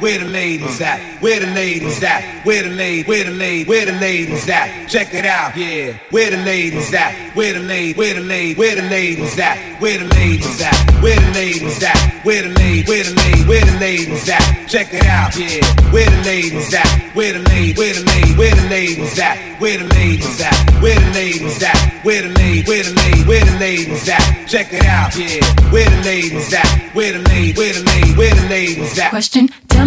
Where the ladies at? Where the ladies at? Where the ladies? Where the ladies? Where the ladies at? Check it out, yeah. Where the ladies at? Where the ladies? Where the ladies? Where the ladies at? Where the ladies at? Where the ladies at? Where the ladies? Where the ladies? Where the ladies at? Check it out, yeah. Where the ladies at? Where the ladies? Where the ladies? Where the ladies at? Where the ladies at? Where the ladies at? Where the ladies? Where the ladies? Where the ladies at? Check it out, yeah. Where the ladies at? Where the ladies? Where the ladies? Where the ladies at? Question Tell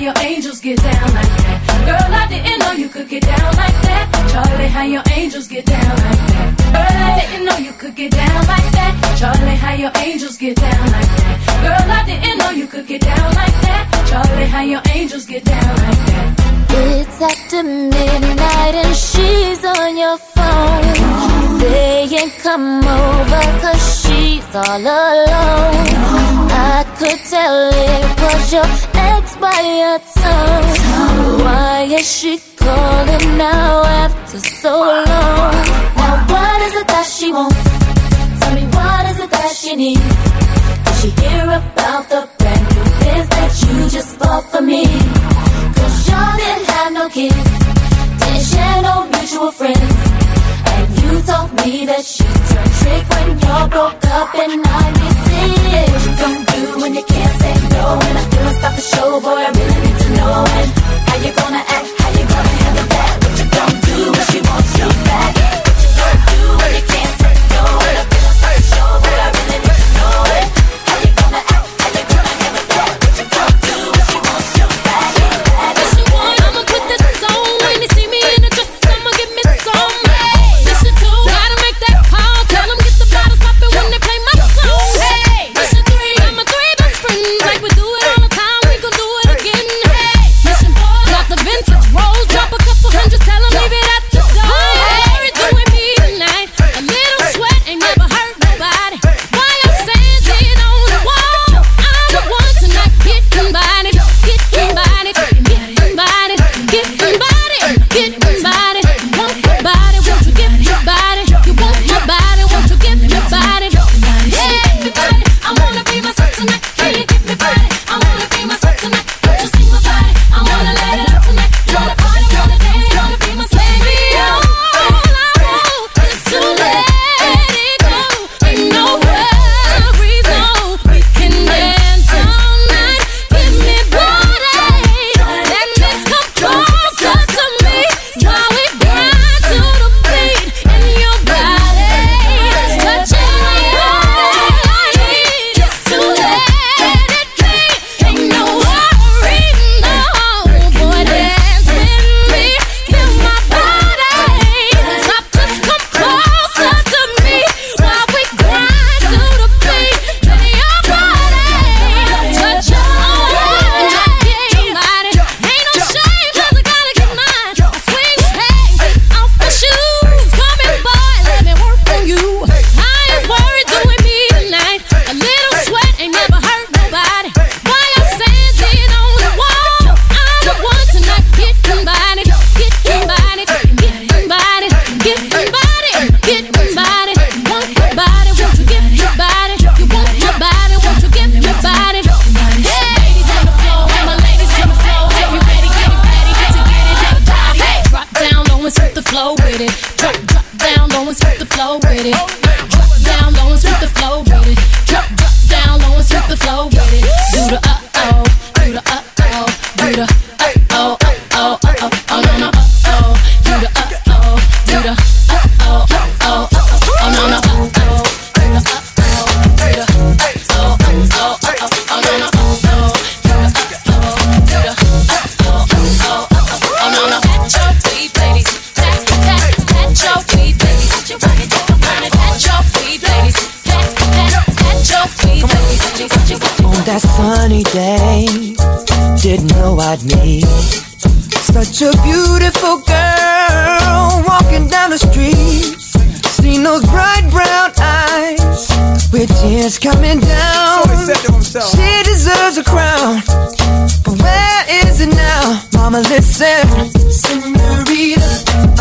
your angels get down like that. Girl, I didn't know you could get down like that. Charlie, how your angels get down like that. Girl, I didn't know you could get down like that. Charlie, how your angels get down like that. Girl, I didn't know you could get down like that. Charlie, how your angels get down like that. It's after midnight and she's on your phone. Saying come over cause she's all alone. I could tell it was your ex by your tongue. Why is she calling now after so long? Now what is it that she wants? Tell me what is it that she needs? Did she hear about the brand new biz that you just bought for me? Cause y'all didn't have no kids, didn't share no mutual friends. And you told me that she turned trick when y'all broke up in 96. What you gonna do when you can't say no? And I feel stop the show, boy, I really need to know. And how you gonna act, sunny day. Didn't know I'd meet such a beautiful girl walking down the street. Seen those bright brown eyes with tears coming down. She deserves a crown, but where is it now? Mama, listen, Senorita,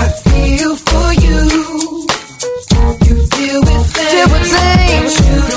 I feel for you. You deal with things, deal with things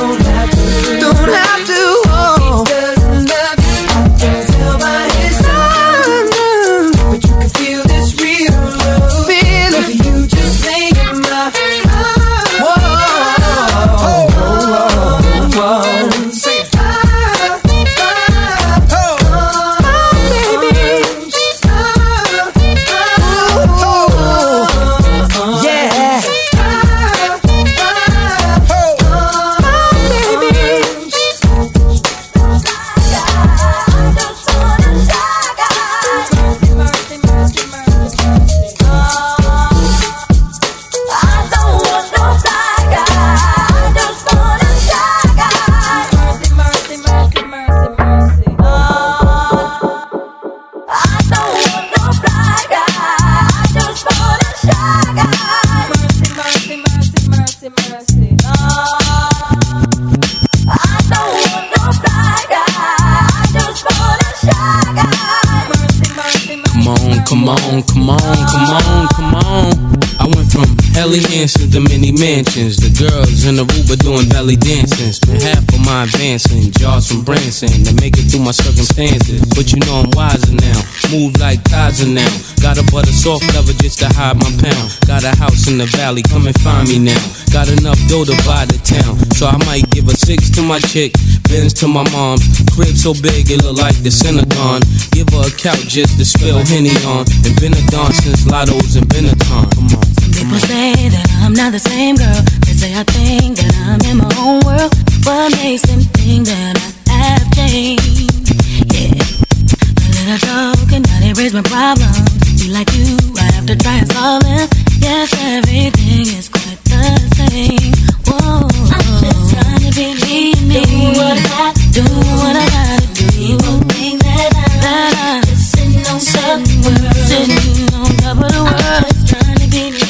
in Aruba doing belly dancing. Spent half of my advancing, jars from Branson to make it through my circumstances. But you know I'm wiser now, move like Kaiser now. Got a butter soft cover just to hide my pound. Got a house in the valley, come and find me now. Got enough dough to buy the town, so I might give a six to my chick, Benz to my mom. Crib so big it look like the Synagogue. Give her a couch just to spill Henny on. And been a dawn since Lotto's and Benetton. Come on. People say that I'm not the same girl. They say I think that I'm in my own world. What makes them think that I have changed? Yeah. A little joke and now they raise my problems. Be like you, I have to try and solve them. Yes, everything is quite the same. Whoa. I'm trying to be me, me. Do what I do what I gotta do. People think that I, that I just sitting on top of the world. Sitting on top of the world. Trying to be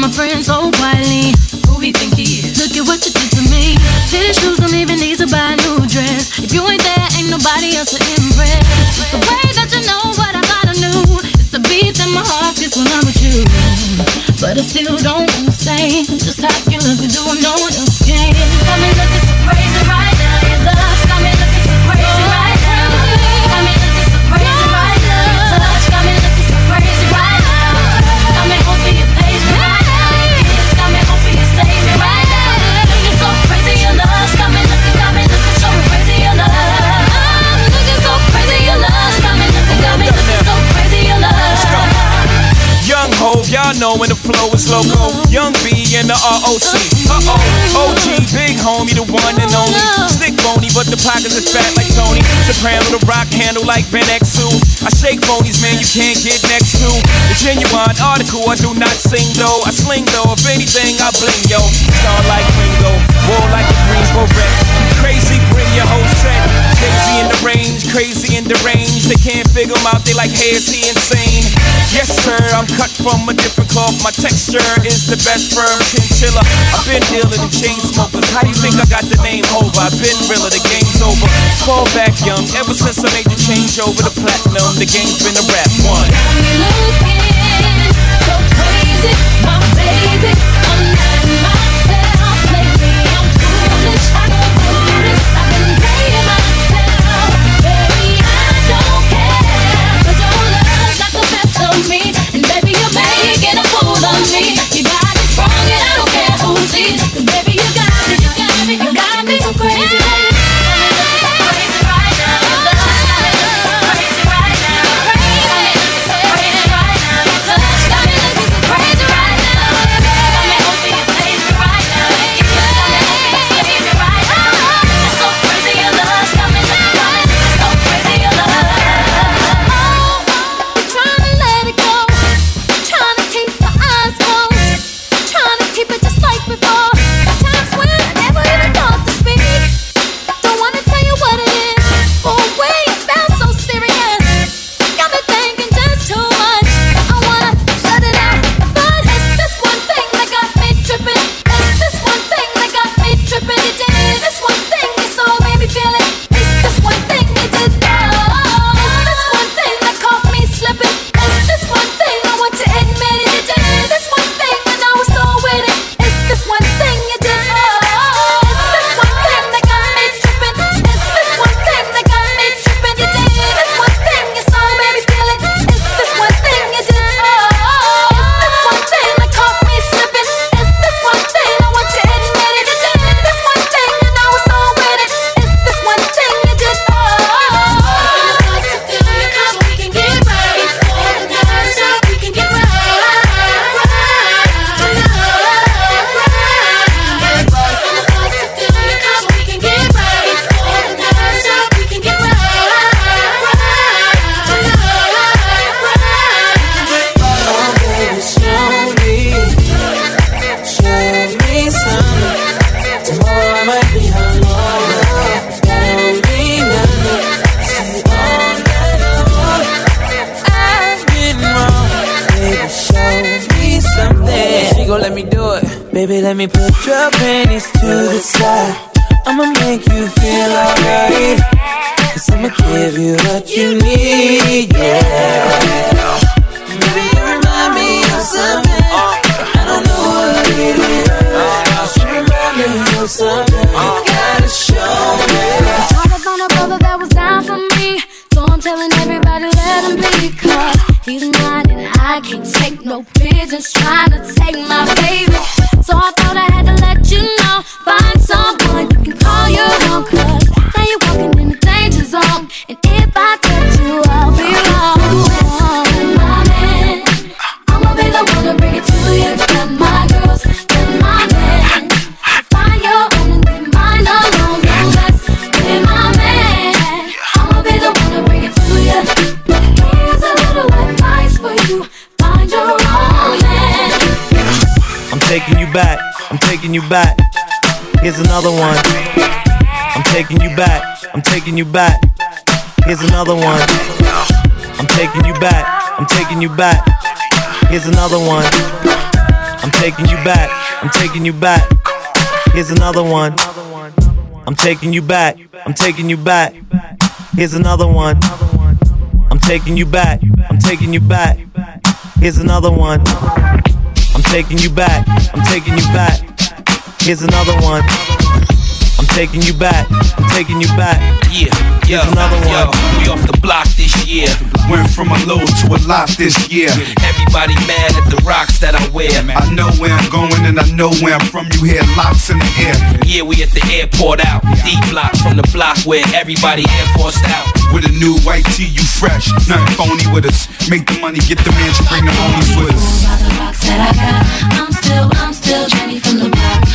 my friends so quietly, who he think he is? Look at what you did to me. Fitted shoes don't even need to buy a new dress. If you ain't there, ain't nobody else to impress. It's the way that you know what I I knew. It's the beat that my heart gets when I'm with you. But I still don't understand just how you look and do what no one else can. Got me looking so crazy know when the flow is loco. Young B and the ROC. Uh oh, OG, big homie, the one and only. Stick bony, but the pockets is fat like Tony. Soprano, the rock handle like Ben X2. I shake phonies, man, you can't get next to. The genuine article, I do not sing though. I sling though, if anything, I bling yo. Star like Ringo, war like a Greensboro wreck. Crazy, bring your whole set. Crazy in the range, crazy and deranged. They can't figure him out, they like, hey, is he insane? Yes, sir, I'm cut from a different cloth. My texture is the best firm chinchilla. I've been dealing in chain smokers. How do you think I got the name over? I've been realer, the game's over. Fall back young, ever since I made the change over to platinum, the game's been a rap one. Looking so crazy, my baby. Your panties to the side. I'ma make you feel alright. Cause I'ma give you what you need, yeah. Baby, you remind me of something. I don't know what it is. You remind me of something. You gotta show me. I found a brother that was down for me. So I'm telling everybody, let him be. Cause he's mine and I can't take no pigeons trying to take my baby. So I thought I taking you back. Here's another one. I'm taking you back, I'm taking you back. Here's another one. I'm taking you back, I'm taking you back. Here's another one. I'm taking you back, I'm taking you back. Here's another one. I'm taking you back, I'm taking you back. Here's another one. I'm taking you back, I'm taking you back. Here's another one. I'm taking you back, I'm taking you back. Here's another one. I'm taking you back. I'm taking you back. Yeah, yo, Here's another yo, one. we off the block this year. Went from a low to a lot this year. Everybody mad at the rocks that I wear. I know where I'm going and I know where I'm from. You hear locks in the air. Yeah, we at the airport out. D block from the block where everybody air forced out. With a new white tee, you fresh. Nothing phony with us. Make the money, get the mansion, bring the homies with us. All the rocks that I got, I'm still, I'm still Jenny from the block.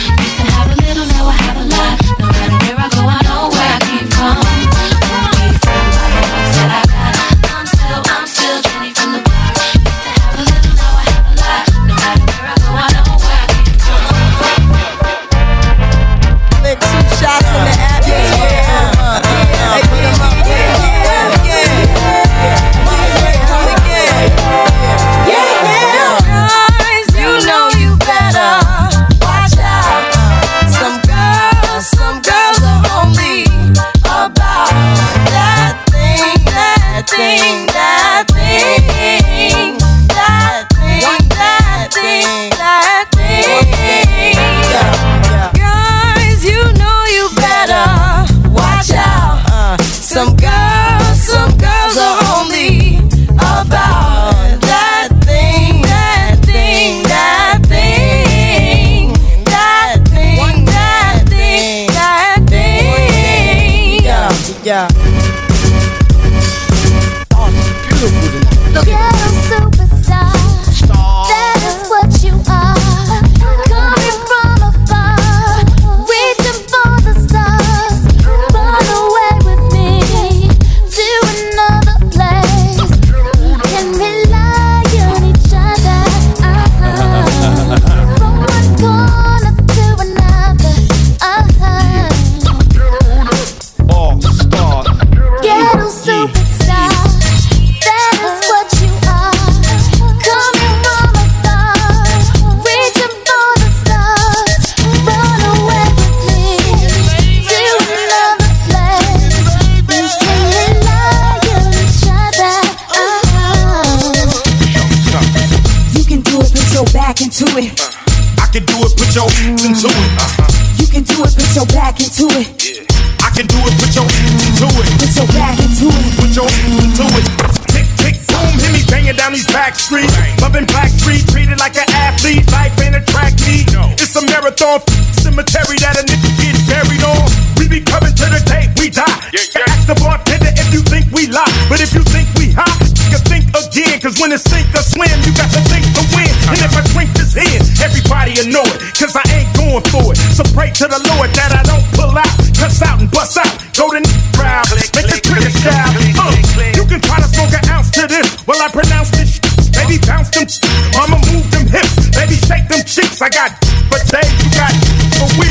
To the Lord that I don't pull out. Cuss out and bust out. Go to crowd. Make the trigger shout. Uh, you can try to smoke an ounce to this. Well, I pronounce this. Baby, bounce them. Mama, move them hips. Baby, shake them cheeks. I got but they you got for we.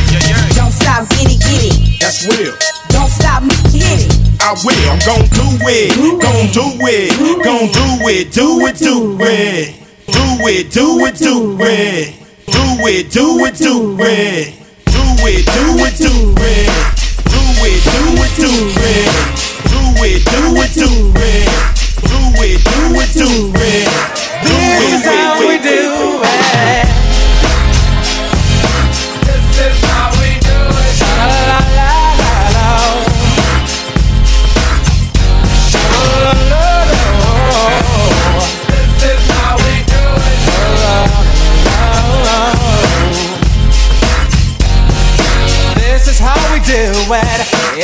Don't stop, get it, get it. That's real. Don't stop, hit it. I will. I'm gon' do it. Gon' do it. Gon' do it. Do it. Do it. Do it. Do it. Do it. Do it. Do it. Do it it, do it, do it. Do it, do it, do it. Do it, do it, do it. Do it, do it, do it. This is how we do it.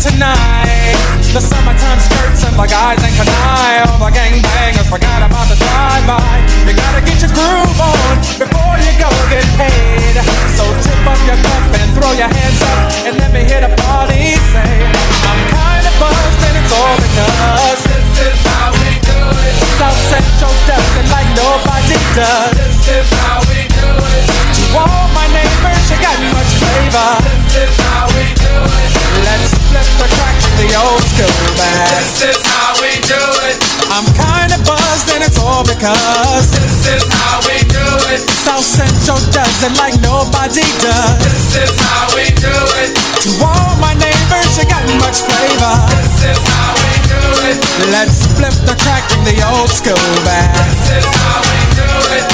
tonight. The summertime skirts and the guys ain't canine. All the gangbangers forgot about the drive-by. You gotta get your groove on before you go get paid. So tip up your cup and throw your hands up and let me hear the party say, I'm kinda buzzed and it's all because This is how we do it. South Central it like nobody does. This is how we do it. To all my neighbors, you got much flavor. Let's flip the track with the old school band. This is how we do it. I'm kinda buzzed and it's all because This is how we do it. South Central does it like nobody does. This is how we do it. To all my neighbors, you got much flavor. This is how we do it. Let's flip the track in the old school band. This is how we do it.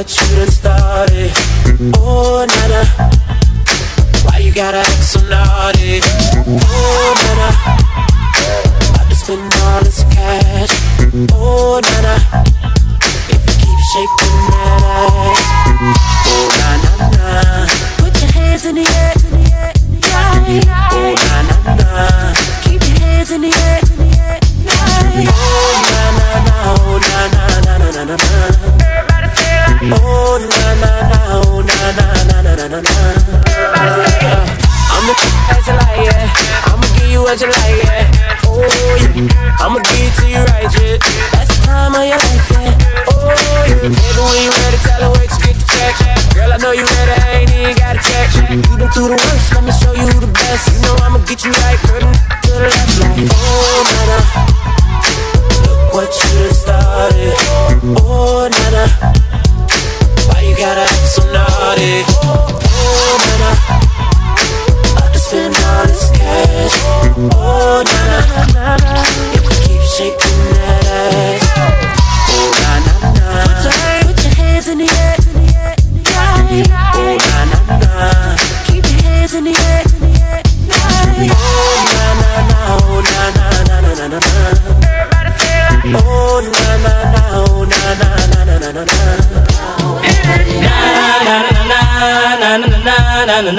What you done started. Oh na na. Why you gotta act so naughty? Oh na na. About to spend all this cash. Oh, na na. If you keep shaking that ass. Oh, na na na. Put your hands in the air. in the air, in the air. Oh, na na na. Keep your hands in the air. in the air, in the air. Oh, na na na. Oh, na na na na na na. Oh, na na na. Oh, na na na na na na. I'ma give you what you like, yeah. Oh, yeah. I'ma give it to you right, yeah.